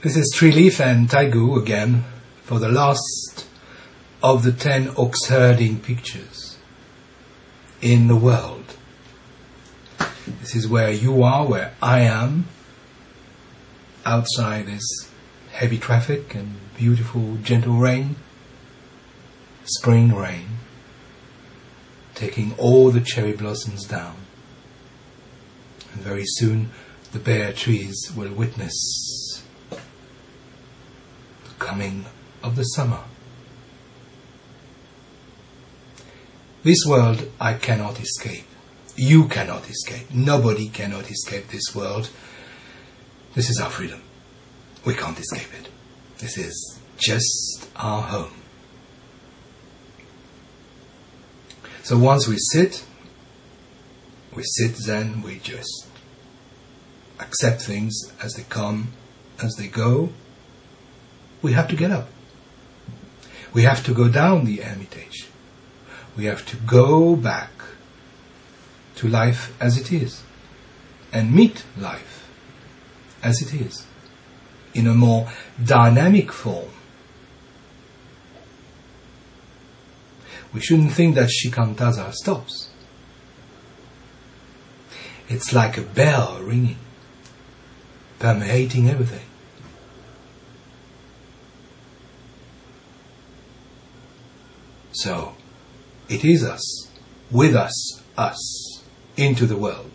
This is Treeleaf and Taigu again for the last of the ten ox herding pictures in the world. This is where you are, where I am. Outside is heavy traffic and beautiful gentle rain, spring rain, taking all the cherry blossoms down. And very soon the bare trees will witness coming of the summer. This world I cannot escape. You cannot escape. Nobody cannot escape this world. This is our freedom. We can't escape it. This is just our home. So once we sit, we sit then, we just accept things as they come, as they go, we have to get up. We have to go down the Hermitage. We have to go back to life as it is and meet life as it is in a more dynamic form. We shouldn't think that Shikantaza stops. It's like a bell ringing, permeating everything. So, it is us, with us, us, into the world.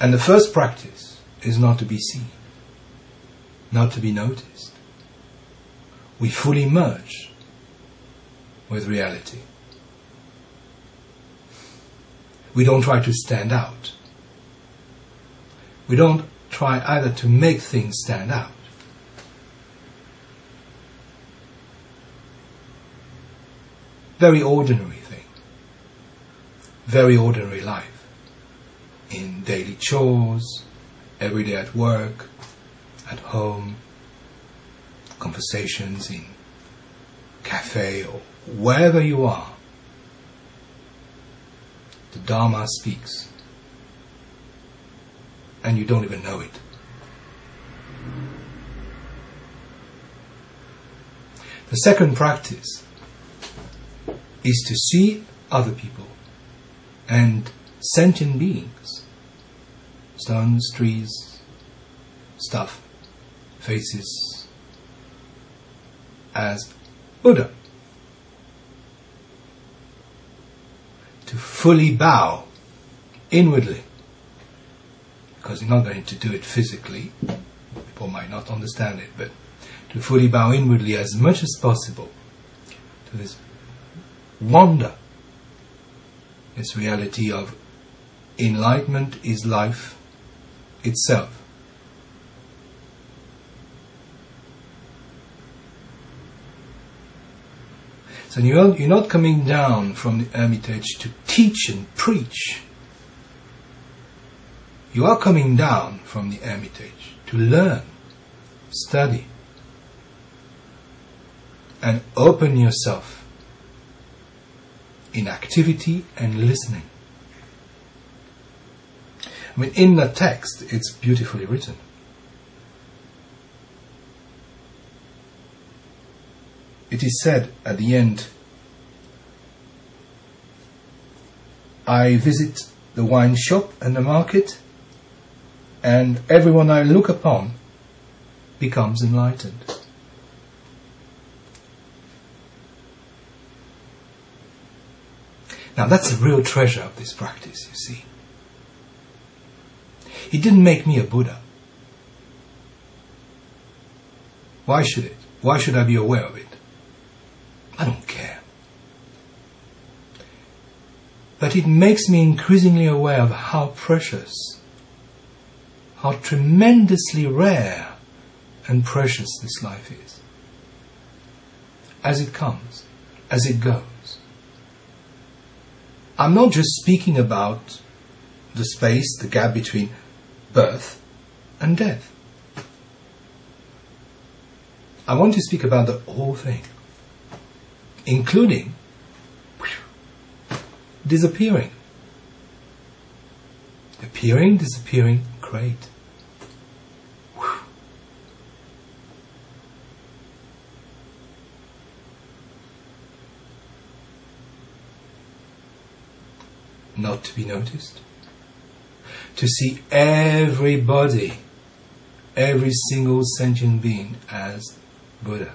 And the first practice is not to be seen, not to be noticed. We fully merge with reality. We don't try to stand out. We don't try either to make things stand out very ordinary thing, very ordinary life, in daily chores, every day at work, at home, conversations in cafe or wherever you are. The Dharma speaks, and you don't even know it. The second practice is to see other people and sentient beings, stones, trees, stuff, faces, as Buddha. To fully bow inwardly, because you're not going to do it physically, people might not understand it, but to fully bow inwardly as much as possible to this wonder. This reality of enlightenment is life itself. So you're, not coming down from the Hermitage to teach and preach. You are coming down from the Hermitage to learn, study, and open yourself in activity and listening. I mean, in the text, it's beautifully written. It is said at the end, I visit the wine shop and the market, and everyone I look upon becomes enlightened. Now that's the real treasure of this practice, you see. It didn't make me a Buddha. Why should it? Why should I be aware of it? I don't care. But it makes me increasingly aware of how precious, how tremendously rare and precious this life is. As it comes, as it goes. I'm not just speaking about the space, the gap between birth and death. I want to speak about the whole thing, including disappearing. Appearing, disappearing, great. Not to be noticed. To see everybody, every single sentient being as Buddha.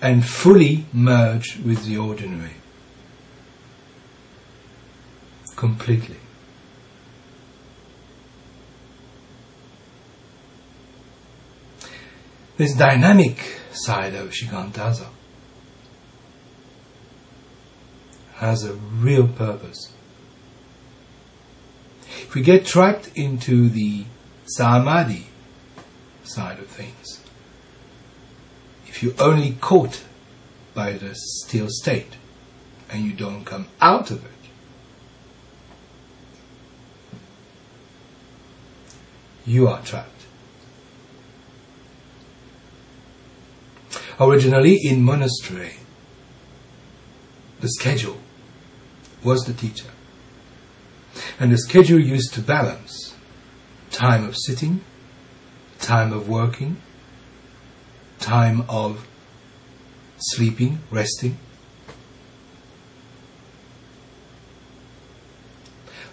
And fully merge with the ordinary. Completely. This dynamic side of Shikantaza has a real purpose. If we get trapped into the samadhi side of things, if you're only caught by the still state and you don't come out of it, you are trapped. Originally in monastery, the schedule was the teacher. And the schedule used to balance time of sitting, time of working, time of sleeping, resting.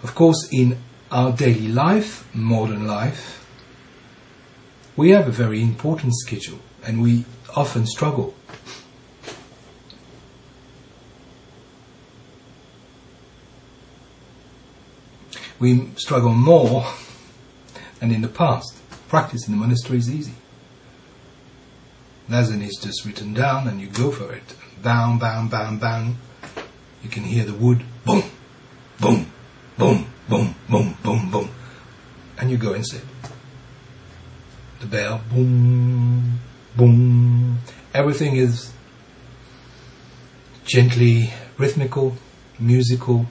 Of course, in our daily life, modern life, we have a very important schedule and we often struggle. We struggle more than in the past. Practice in the monastery is easy. Zazen is just written down and you go for it. Bang, bang, bang, bang. You can hear the wood boom, boom, boom, boom, boom, boom, boom. And you go and sit. The bell boom, boom. Everything is gently rhythmical, musical,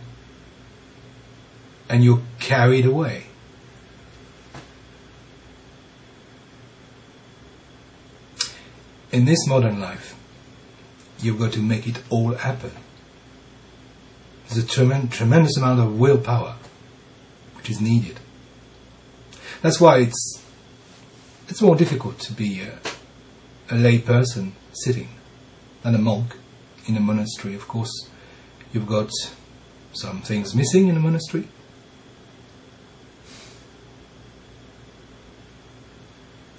and you're carried away. In this modern life, you've got to make it all happen. There's a tremen- tremendous amount of willpower which is needed. That's why it's it's more difficult to be a, a lay person sitting than a monk in a monastery. Of course, you've got some things missing in a monastery.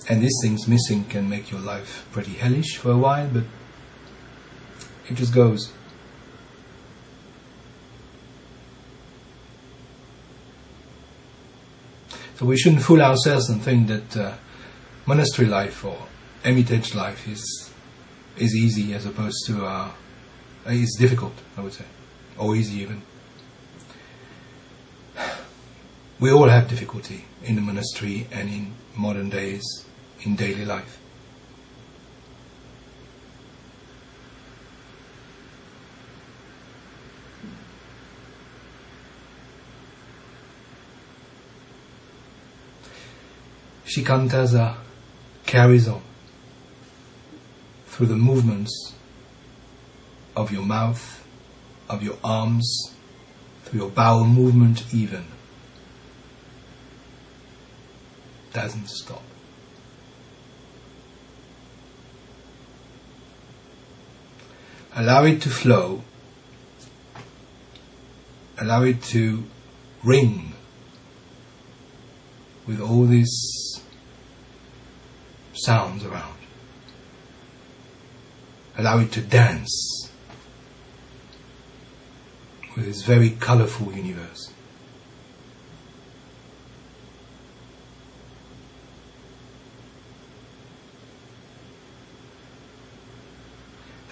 And these things missing can make your life pretty hellish for a while, but it just goes. So we shouldn't fool ourselves and think that uh, monastery life or hermitage life is is easy as opposed to uh, is difficult, I would say, or easy even. We all have difficulty in the monastery and in modern days in daily life. Shikantaza carries on through the movements of your mouth, of your arms, through your bowel movement even. Doesn't stop. Allow it to flow. Allow it to ring with all these sounds around. Allow it to dance with this very colorful universe.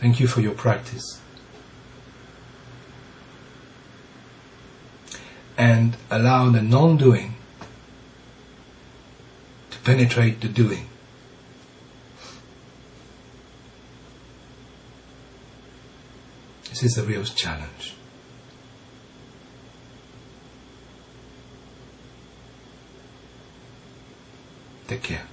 Thank you for your practice. And allow the non doing to penetrate the doing. This is the real challenge. Take care.